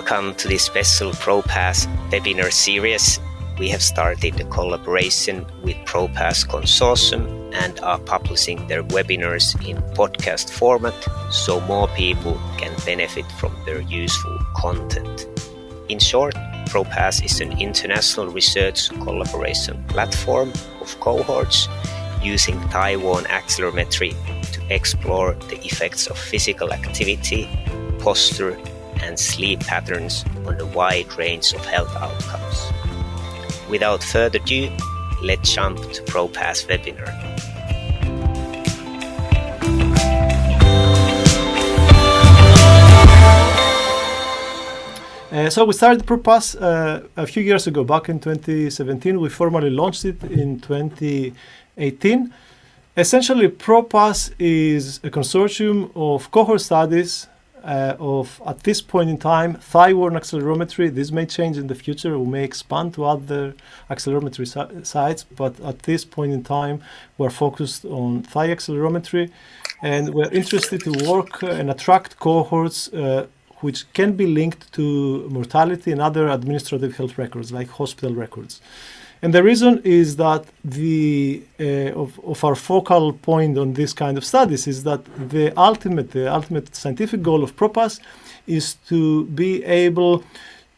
Welcome to this special ProPass webinar series. We have started a collaboration with ProPass Consortium and are publishing their webinars in podcast format so more people can benefit from their useful content. In short, ProPass is an international research collaboration platform of cohorts using thigh-worn accelerometry to explore the effects of physical activity, posture, and sleep patterns on a wide range of health outcomes. Without further ado, let's jump to ProPass webinar. Uh, so we started ProPass uh, a few years ago, back in 2017. We formally launched it in 2018. Essentially, ProPass is a consortium of cohort studies uh, of, at this point in time, thigh-worn accelerometry. This may change in the future. We may expand to other accelerometry si- sites, but at this point in time, we're focused on thigh accelerometry, and we're interested to work and attract cohorts uh, which can be linked to mortality and other administrative health records, like hospital records. And the reason is that the uh, of, of our focal point on this kind of studies is that the ultimate the ultimate scientific goal of ProPass is to be able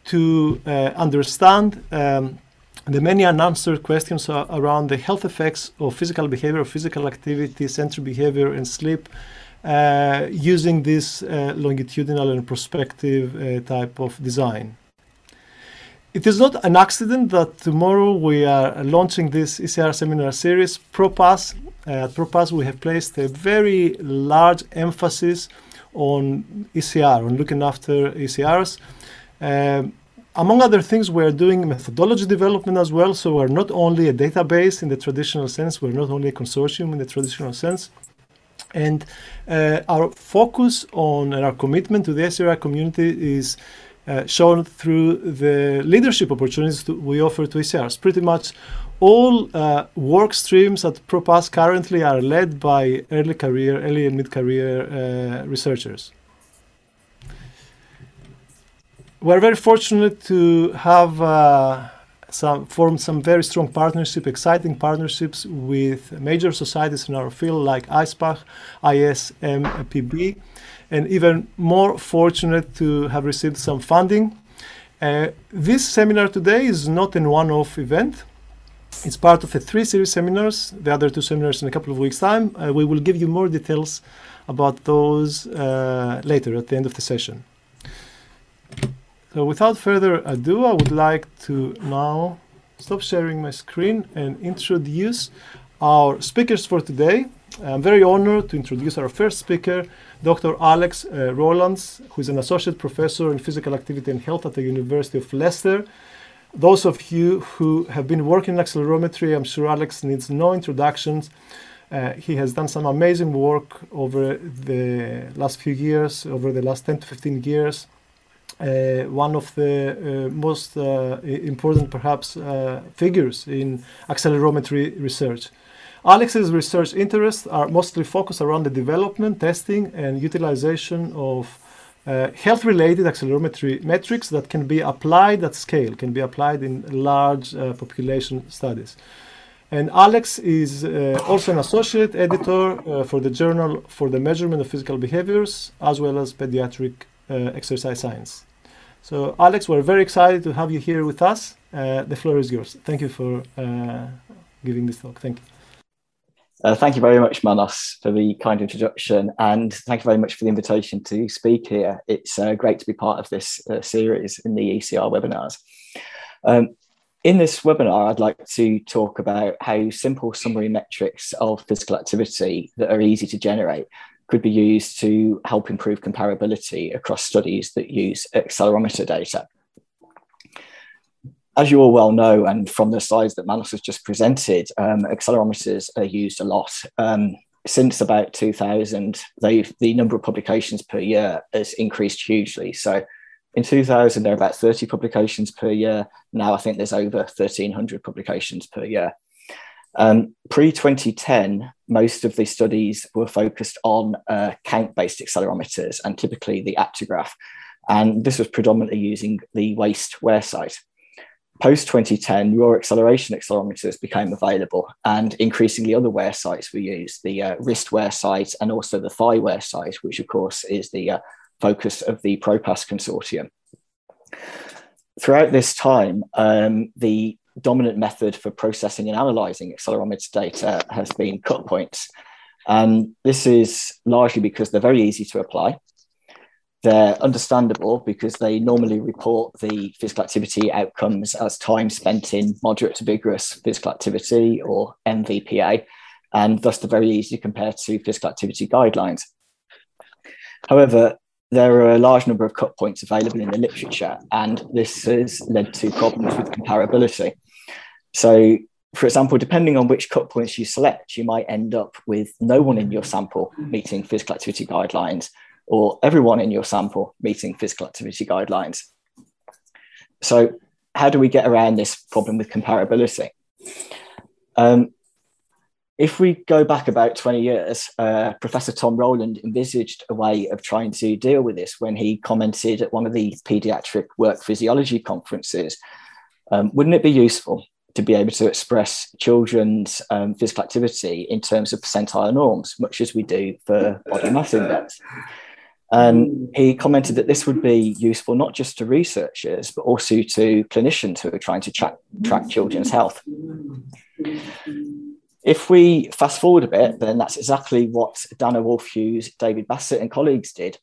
to uh, understand um, the many unanswered questions around the health effects of physical behavior, physical activity, sensory behavior, and sleep uh, using this uh, longitudinal and prospective uh, type of design. It is not an accident that tomorrow we are launching this ECR seminar series, ProPass. At ProPass, we have placed a very large emphasis on ECR, on looking after ECRs. Um, among other things, we're doing methodology development as well. So we're not only a database in the traditional sense, we're not only a consortium in the traditional sense, and uh, our focus on and our commitment to the SRI community is uh, shown through the leadership opportunities we offer to ECRs. Pretty much all uh, work streams at ProPass currently are led by early career, early and mid-career uh, researchers. We're very fortunate to have uh, some formed some very strong partnership, exciting partnerships with major societies in our field like ISPAH, ISMPB, and even more fortunate to have received some funding. Uh, this seminar today is not a one-off event. It's part of a three series seminars. The other two seminars in a couple of weeks' time. Uh, we will give you more details about those uh, later at the end of the session. So without further ado, I would like to now stop sharing my screen and introduce our speakers for today. I'm very honored to introduce our first speaker, Dr. Alex uh, Rowlands, who is an associate professor in physical activity and health at the University of Leicester. Those of you who have been working in accelerometry, I'm sure Alex needs no introductions. Uh, he has done some amazing work over the last few years, over the last 10 to 15 years, uh, one of the uh, most uh, important, perhaps, figures in accelerometry research. Alex's research interests are mostly focused around the development, testing, and utilization of uh, health-related accelerometry metrics that can be applied at scale, can be applied in large uh, population studies. And Alex is uh, also an associate editor for the Journal for the Measurement of Physical Behaviors, as well as Pediatric Exercise Science. So, Alex, we're very excited to have you here with us. Uh, the floor is yours. Thank you for uh, giving this talk. Thank you. Uh, thank you very much, Manos, for the kind introduction, and thank you very much for the invitation to speak here. It's uh, great to be part of this uh, series in the ECR webinars. Um, in this webinar, I'd like to talk about how simple summary metrics of physical activity that are easy to generate could be used to help improve comparability across studies that use accelerometer data. As you all well know, and from the slides that Manos has just presented, um, accelerometers are used a lot. Um, since about 2000, the number of publications per year has increased hugely. So in 2000, there are about 30 publications per year. Now I think there's over 1,300 publications per year. Um, Pre 2010, most of the studies were focused on uh, count based accelerometers and typically the ActiGraph. And this was predominantly using the waist wear site. Post 2010, raw acceleration accelerometers became available, and increasingly other wear sites were used the uh, wrist wear site and also the thigh wear site, which, of course, is the uh, focus of the ProPass consortium. Throughout this time, um, the dominant method for processing and analyzing accelerometer data has been cut points. And this is largely because they're very easy to apply. They're understandable because they normally report the physical activity outcomes as time spent in moderate to vigorous physical activity or MVPA, and thus they're very easy to compare to physical activity guidelines. However, there are a large number of cut points available in the literature, and this has led to problems with comparability. So, for example, depending on which cut points you select, you might end up with no one in your sample meeting physical activity guidelines, or everyone in your sample meeting physical activity guidelines. So, how do we get around this problem with comparability? Um, if we go back about 20 years, uh, Professor Tom Rowland envisaged a way of trying to deal with this when he commented at one of the pediatric work physiology conferences. Um, wouldn't it be useful to be able to express children's um, physical activity in terms of percentile norms, much as we do for body mass index? And mm. he commented that this would be useful not just to researchers, but also to clinicians who are trying to track, track children's health. If we fast forward a bit, then that's exactly what Dana Wolff-Hughes, David Bassett, and colleagues did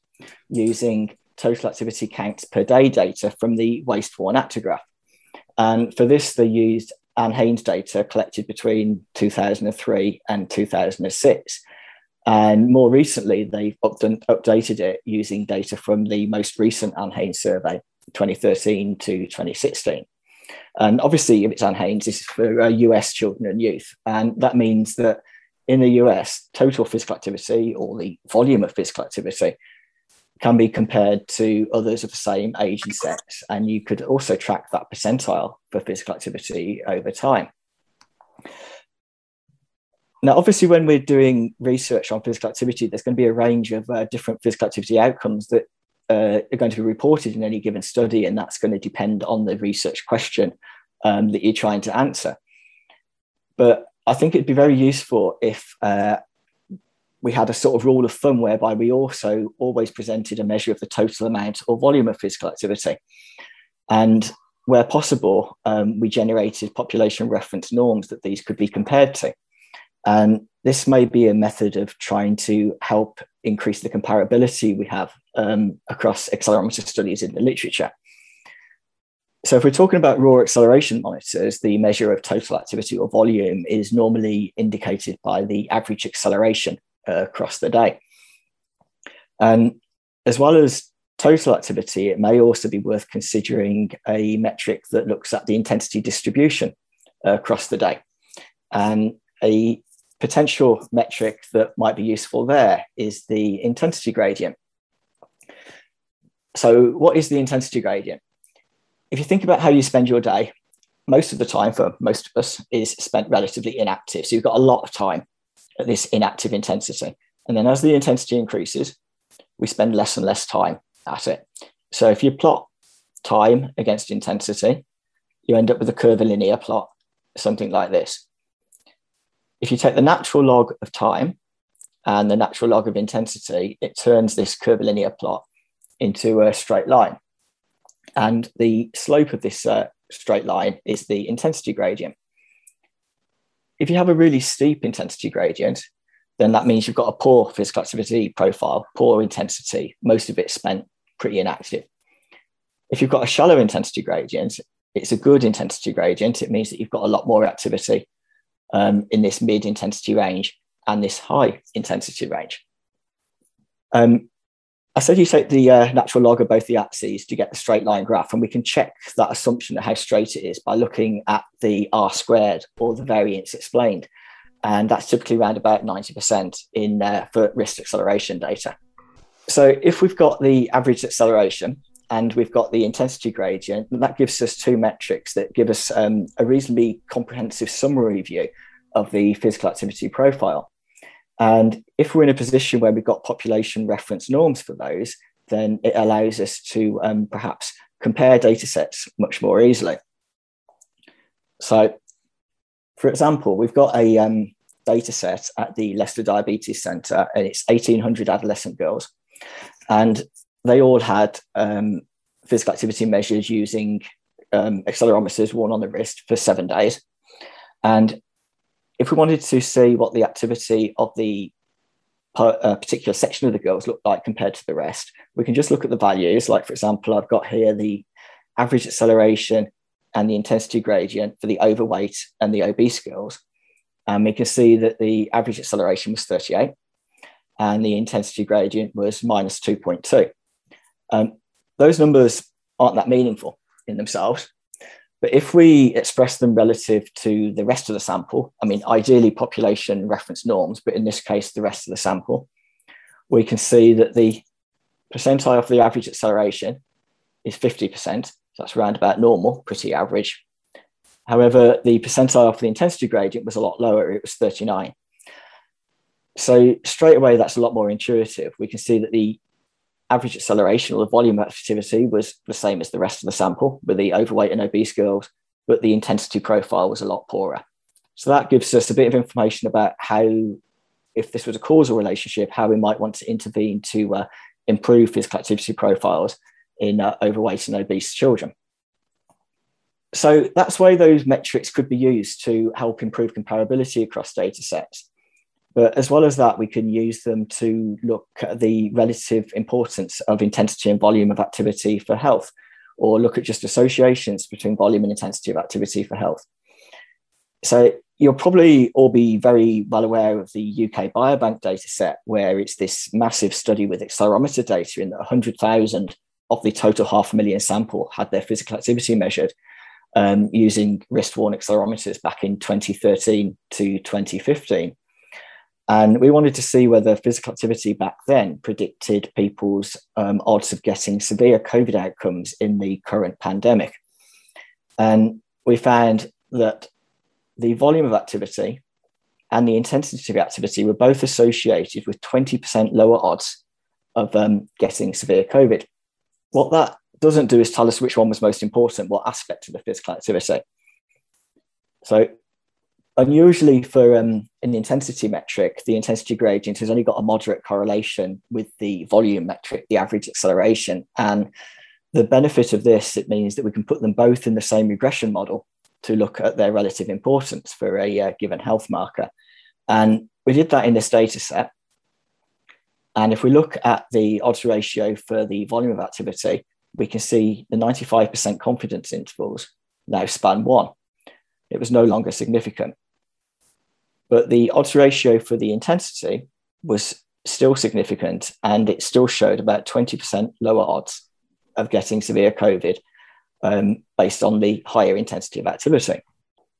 using total activity counts per day data from the waist worn actigraph. And for this, they used NHANES data collected between 2003 and 2006. And more recently, they've updated it using data from the most recent NHANES survey, 2013 to 2016. And obviously, if it's NHANES, this is for uh, US children and youth. And that means that in the US, total physical activity or the volume of physical activity can be compared to others of the same age and sex. And you could also track that percentile for physical activity over time. Now, obviously, when we're doing research on physical activity, there's going to be a range of uh, different physical activity outcomes that uh, are going to be reported in any given study, and that's going to depend on the research question um, that you're trying to answer. But I think it'd be very useful if uh, we had a sort of rule of thumb whereby we also always presented a measure of the total amount or volume of physical activity. And where possible, um, we generated population reference norms that these could be compared to. And this may be a method of trying to help increase the comparability we have um, across accelerometer studies in the literature. So if we're talking about raw acceleration monitors, the measure of total activity or volume is normally indicated by the average acceleration uh, across the day. And as well as total activity, it may also be worth considering a metric that looks at the intensity distribution uh, across the day. And a potential metric that might be useful there is the intensity gradient. So, what is the intensity gradient? If you think about how you spend your day, most of the time for most of us is spent relatively inactive. So, you've got a lot of time at this inactive intensity. And then as the intensity increases, we spend less and less time at it. So, if you plot time against intensity, you end up with a curvilinear plot, something like this if you take the natural log of time and the natural log of intensity, it turns this curvilinear plot into a straight line. And the slope of this uh, straight line is the intensity gradient. If you have a really steep intensity gradient, then that means you've got a poor physical activity profile, poor intensity, most of it spent pretty inactive. If you've got a shallow intensity gradient, it's a good intensity gradient. It means that you've got a lot more activity um, in this mid intensity range and this high intensity range. Um, I said you take the uh, natural log of both the axes to get the straight line graph, and we can check that assumption of how straight it is by looking at the r squared or the variance explained. And that's typically around about 90% in uh, for wrist acceleration data. So if we've got the average acceleration and we've got the intensity gradient. And that gives us two metrics that give us um, a reasonably comprehensive summary view of the physical activity profile. And if we're in a position where we've got population reference norms for those, then it allows us to um, perhaps compare data sets much more easily. So, for example, we've got a um, data set at the Leicester Diabetes Centre, and it's 1,800 adolescent girls. And they all had um, physical activity measures using um, accelerometers worn on the wrist for seven days. And if we wanted to see what the activity of the a particular section of the girls look like compared to the rest, we can just look at the values. Like, for example, I've got here the average acceleration and the intensity gradient for the overweight and the obese girls. And we can see that the average acceleration was 38 and the intensity gradient was minus 2.2. Um, those numbers aren't that meaningful in themselves. But if we express them relative to the rest of the sample, I mean, ideally population reference norms, but in this case, the rest of the sample, we can see that the percentile for the average acceleration is 50%. So that's around about normal, pretty average. However, the percentile for the intensity gradient was a lot lower, it was 39. So straight away, that's a lot more intuitive. We can see that the average acceleration or the volume of activity was the same as the rest of the sample with the overweight and obese girls, but the intensity profile was a lot poorer. So that gives us a bit of information about how, if this was a causal relationship, how we might want to intervene to uh, improve physical activity profiles in uh, overweight and obese children. So that's why those metrics could be used to help improve comparability across data sets. But as well as that, we can use them to look at the relative importance of intensity and volume of activity for health, or look at just associations between volume and intensity of activity for health. So you'll probably all be very well aware of the UK Biobank data set, where it's this massive study with accelerometer data in that 100,000 of the total half a million sample had their physical activity measured um, using wrist worn accelerometers back in 2013 to 2015. And we wanted to see whether physical activity back then predicted people's um, odds of getting severe COVID outcomes in the current pandemic. And we found that the volume of activity and the intensity of activity were both associated with 20% lower odds of um, getting severe COVID. What that doesn't do is tell us which one was most important, what aspect of the physical activity. So unusually for um, an intensity metric, the intensity gradient has only got a moderate correlation with the volume metric, the average acceleration. And the benefit of this, it means that we can put them both in the same regression model to look at their relative importance for a uh, given health marker. And we did that in this data set. And if we look at the odds ratio for the volume of activity, we can see the 95% confidence intervals now span one. It was no longer significant. But the odds ratio for the intensity was still significant and it still showed about 20% lower odds of getting severe COVID um, based on the higher intensity of activity.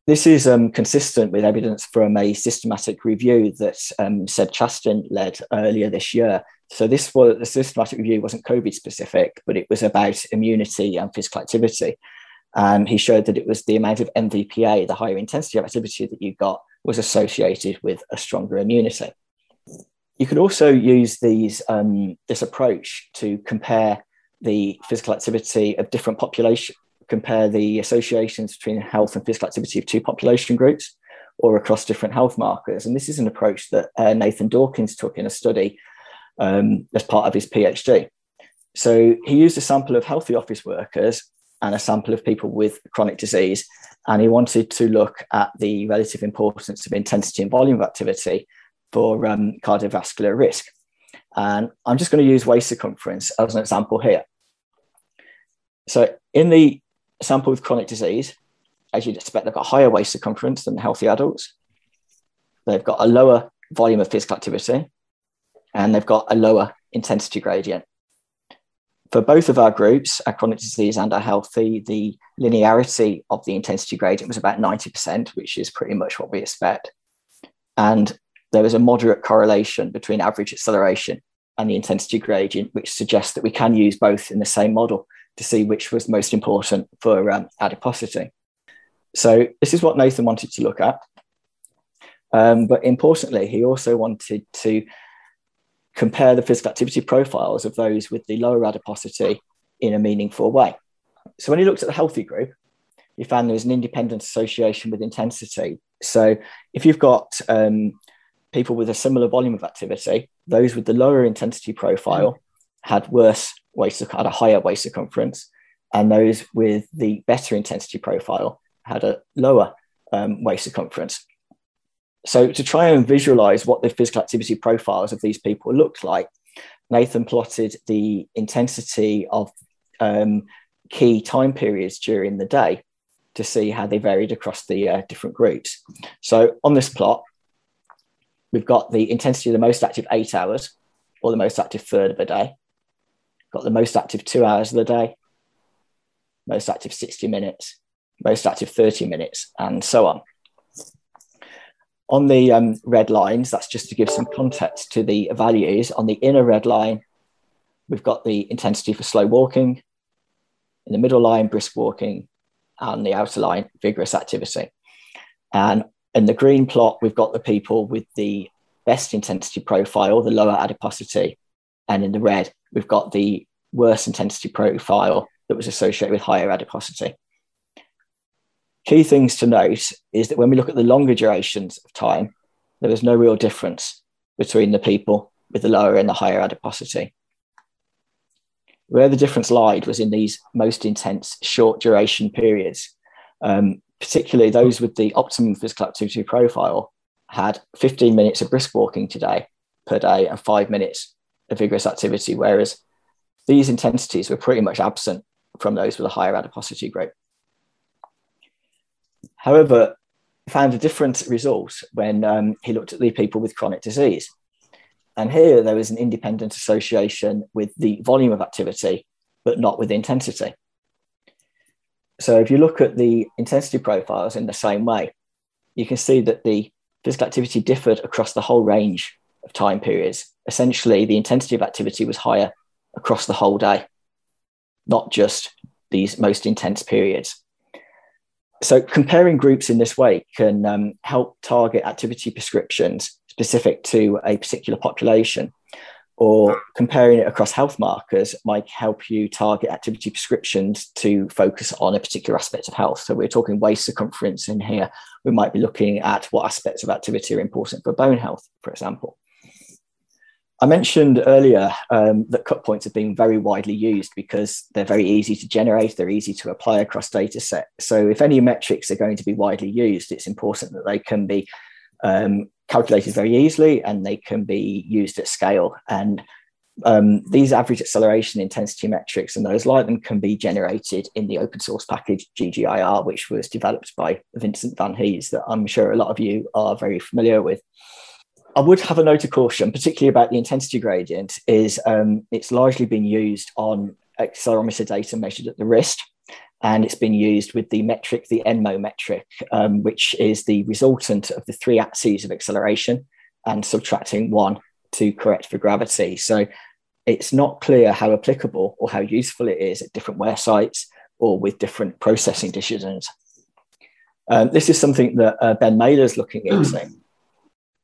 This is um, consistent with evidence from a systematic review that um, Seb Chastin led earlier this year. So this was the systematic review wasn't COVID specific, but it was about immunity and physical activity. And he showed that it was the amount of MVPA, the higher intensity of activity that you got, was associated with a stronger immunity. You could also use these, um, this approach to compare the physical activity of different population, compare the associations between health and physical activity of two population groups or across different health markers. And this is an approach that uh, Nathan Dawkins took in a study um, as part of his PhD. So he used a sample of healthy office workers and a sample of people with chronic disease and he wanted to look at the relative importance of intensity and volume of activity for um, cardiovascular risk. And I'm just going to use waist circumference as an example here. So in the sample with chronic disease, as you'd expect, they've got higher waist circumference than healthy adults. They've got a lower volume of physical activity, and they've got a lower intensity gradient for both of our groups, our chronic disease and our healthy, the linearity of the intensity gradient was about 90%, which is pretty much what we expect. And there was a moderate correlation between average acceleration and the intensity gradient, which suggests that we can use both in the same model to see which was most important for um, adiposity. So this is what Nathan wanted to look at. Um, but importantly, he also wanted to compare the physical activity profiles of those with the lower adiposity in a meaningful way. So when he looked at the healthy group, he found there was an independent association with intensity. So if you've got um, people with a similar volume of activity, those with the lower intensity profile had worse waist, had a higher waist circumference, and those with the better intensity profile had a lower um, waist circumference. So to try and visualize what the physical activity profiles of these people looked like, Nathan plotted the intensity of um, key time periods during the day to see how they varied across the uh, different groups. So on this plot, we've got the intensity of the most active eight hours or the most active third of the day, got the most active two hours of the day, most active 60 minutes, most active 30 minutes, and so on. On the um, red lines, that's just to give some context to the values. On the inner red line, we've got the intensity for slow walking. In the middle line, brisk walking. And the outer line, vigorous activity. And in the green plot, we've got the people with the best intensity profile, the lower adiposity. And in the red, we've got the worst intensity profile that was associated with higher adiposity. Key things to note is that when we look at the longer durations of time, there was no real difference between the people with the lower and the higher adiposity. Where the difference lied was in these most intense short duration periods, um, particularly those with the optimum physical activity profile had 15 minutes of brisk walking today per day and five minutes of vigorous activity, whereas these intensities were pretty much absent from those with a higher adiposity group. However, found a different result when um, he looked at the people with chronic disease. And here there was an independent association with the volume of activity, but not with the intensity. So if you look at the intensity profiles in the same way, you can see that the physical activity differed across the whole range of time periods. Essentially, the intensity of activity was higher across the whole day, not just these most intense periods. So, comparing groups in this way can um, help target activity prescriptions specific to a particular population, or comparing it across health markers might help you target activity prescriptions to focus on a particular aspect of health. So, we're talking waist circumference in here. We might be looking at what aspects of activity are important for bone health, for example. I mentioned earlier um, that cut points have been very widely used because they're very easy to generate, they're easy to apply across data set. So if any metrics are going to be widely used, it's important that they can be um, calculated very easily and they can be used at scale. And um, these average acceleration intensity metrics and those like them can be generated in the open source package GGIR, which was developed by Vincent Van Hees, that I'm sure a lot of you are very familiar with. I would have a note of caution, particularly about the intensity gradient, is um, it's largely been used on accelerometer data measured at the wrist. And it's been used with the metric, the ENMO metric, um, which is the resultant of the three axes of acceleration and subtracting one to correct for gravity. So it's not clear how applicable or how useful it is at different wear sites or with different processing decisions. Um, this is something that uh, Ben Maylor is looking into.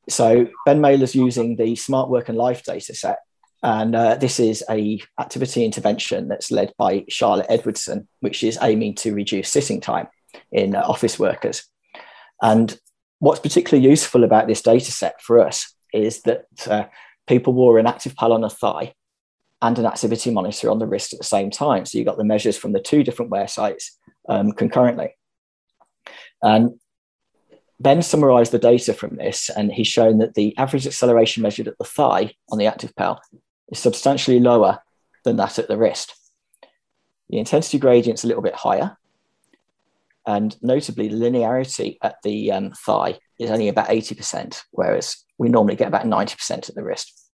So Ben Maylor's using the Smart Work and Life data set. And uh, this is a activity intervention that's led by Charlotte Edwardson, which is aiming to reduce sitting time in uh, office workers. And what's particularly useful about this data set for us is that uh, people wore an activPAL on a thigh and an activity monitor on the wrist at the same time. So you got the measures from the two different wear sites um, concurrently. And Ben summarized the data from this, and he's shown that the average acceleration measured at the thigh on the activPAL is substantially lower than that at the wrist. The intensity gradient's a little bit higher, and notably, the linearity at the um, thigh is only about 80%, whereas we normally get about 90% at the wrist.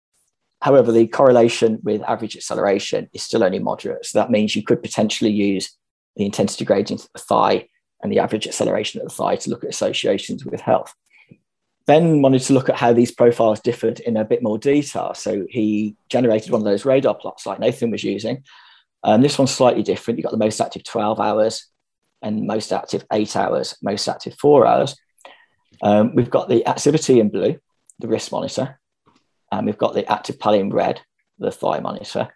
However, the correlation with average acceleration is still only moderate. So that means you could potentially use the intensity gradient at the thigh and the average acceleration at the thigh to look at associations with health. Ben wanted to look at how these profiles differed in a bit more detail. So he generated one of those radar plots like Nathan was using. Um, this one's slightly different. You've got the most active 12 hours and most active eight hours, most active four hours. Um, we've got the Axivity in blue, the wrist monitor, and we've got the activPAL in red, the thigh monitor.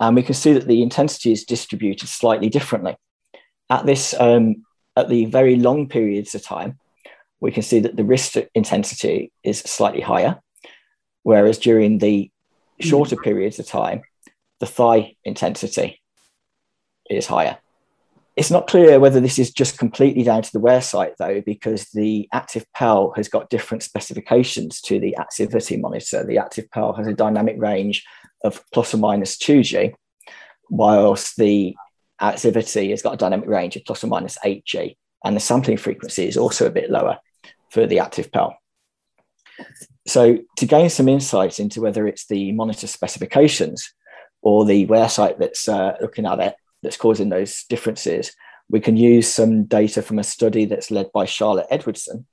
And we can see that the intensity is distributed slightly differently. At this, um, at the very long periods of time, we can see that the wrist intensity is slightly higher, whereas during the shorter periods of time, the thigh intensity is higher. It's not clear whether this is just completely down to the wear site, though, because the activPAL has got different specifications to the Axivity monitor. The activPAL has a dynamic range of plus or minus 2G, whilst the Axivity has got a dynamic range of plus or minus 8G. And the sampling frequency is also a bit lower for the activPAL. So, to gain some insight into whether it's the monitor specifications or the wear site that's uh, looking at it, that's causing those differences, we can use some data from a study that's led by Charlotte Edwardson.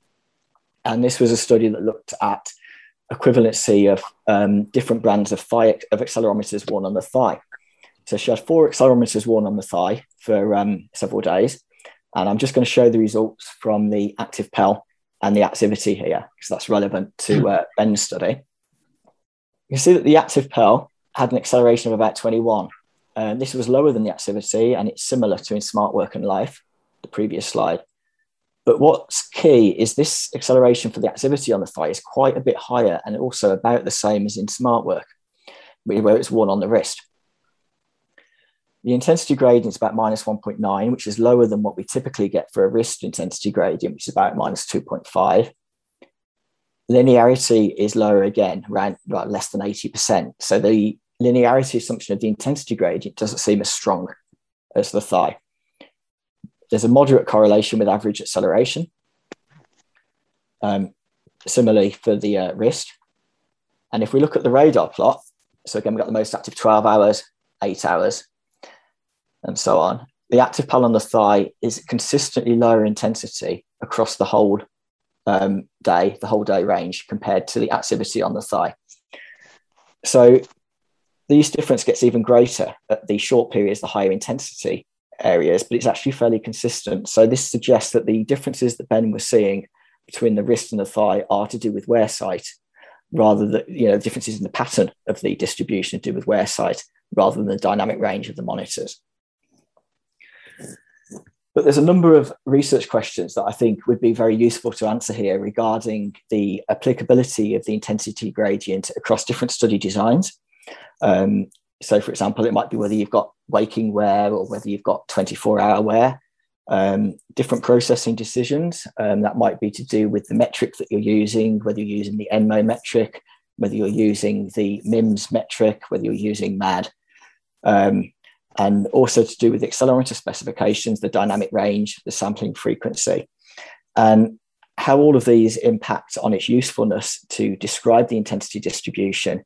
And this was a study that looked at equivalency of um, different brands of thigh of accelerometers worn on the thigh. So she had four accelerometers worn on the thigh for um, several days. And I'm just going to show the results from the activPAL and the Axivity here, because that's relevant to hmm. uh, Ben's study. You can see that the activPAL had an acceleration of about 21, um, this was lower than the Axivity, and it's similar to in Smart Work and Life, the previous slide. But what's key is this acceleration for the Axivity on the thigh is quite a bit higher and also about the same as in Smart Work, where it's worn on the wrist. The intensity gradient is about minus 1.9, which is lower than what we typically get for a wrist intensity gradient, which is about minus 2.5. Linearity is lower again, around less than 80%. So the linearity assumption of the intensity gradient doesn't seem as strong as the thigh. There's a moderate correlation with average acceleration. Um, similarly for the uh, wrist. And if we look at the radar plot, so again, we've got the most active 12 hours, eight hours, and so on. The activPAL on the thigh is consistently lower intensity across the whole um, day, the whole day range, compared to the Axivity on the thigh. So the use difference gets even greater at the short periods, the higher intensity areas, but it's actually fairly consistent. So this suggests that the differences that Ben was seeing between the wrist and the thigh are to do with wear site, rather than you know differences in the pattern of the distribution to do with wear site, rather than the dynamic range of the monitors. But there's a number of research questions that I think would be very useful to answer here regarding the applicability of the intensity gradient across different study designs um, so, for example, it might be whether you've got waking wear or whether you've got 24 hour wear. Um, different processing decisions um, that might be to do with the metric that you're using, whether you're using the ENMO metric, whether you're using the MIMS metric, whether you're using MAD, um, and also to do with accelerometer specifications, the dynamic range, the sampling frequency, and how all of these impact on its usefulness to describe the intensity distribution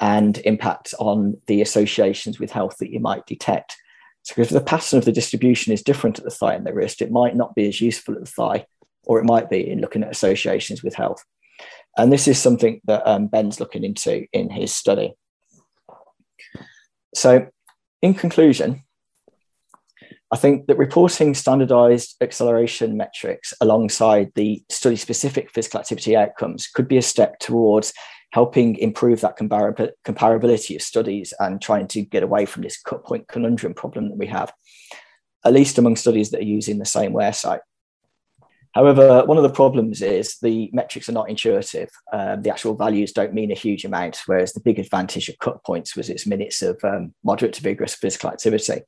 and impact on the associations with health that you might detect. So if the pattern of the distribution is different at the thigh and the wrist, it might not be as useful at the thigh, or it might be in looking at associations with health. And this is something that um, Ben's looking into in his study. So, in conclusion, I think that reporting standardized acceleration metrics alongside the study specific physical activity outcomes could be a step towards helping improve that comparability of studies and trying to get away from this cut point conundrum problem that we have, at least among studies that are using the same wear site. However, one of the problems is the metrics are not intuitive. Um, the actual values don't mean a huge amount, whereas the big advantage of cut points was its minutes of um, moderate to vigorous physical activity.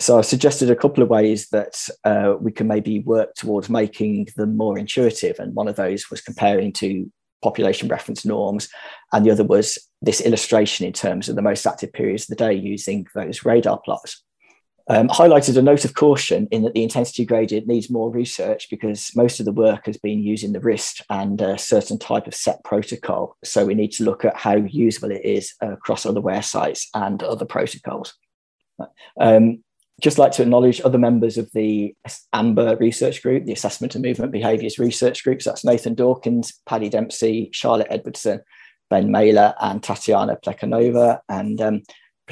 So I've suggested a couple of ways that uh, we can maybe work towards making them more intuitive. And one of those was comparing to population reference norms, and the other was this illustration in terms of the most active periods of the day using those radar plots. Um, highlighted a note of caution in that the intensity gradient needs more research because most of the work has been using the wrist and a certain type of set protocol. So we need to look at how usable it is across other wear sites and other protocols. Um, just like to acknowledge other members of the AMBER research group, the Assessment and Movement Behaviours Research Group. So that's Nathan Dawkins, Paddy Dempsey, Charlotte Edwardson, Ben Maylor, and Tatiana Plekhanova. And um,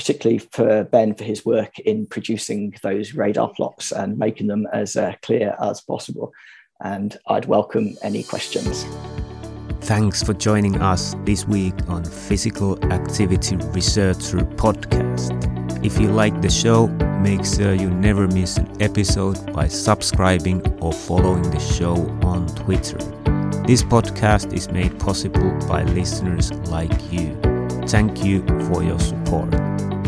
particularly for Ben for his work in producing those radar plots and making them as uh, clear as possible. And I'd welcome any questions. thanks for joining us this week on Physical Activity Researcher Podcast. If you like the show, make sure you never miss an episode by subscribing or following the show on Twitter. This podcast is made possible by listeners like you. Thank you for your support.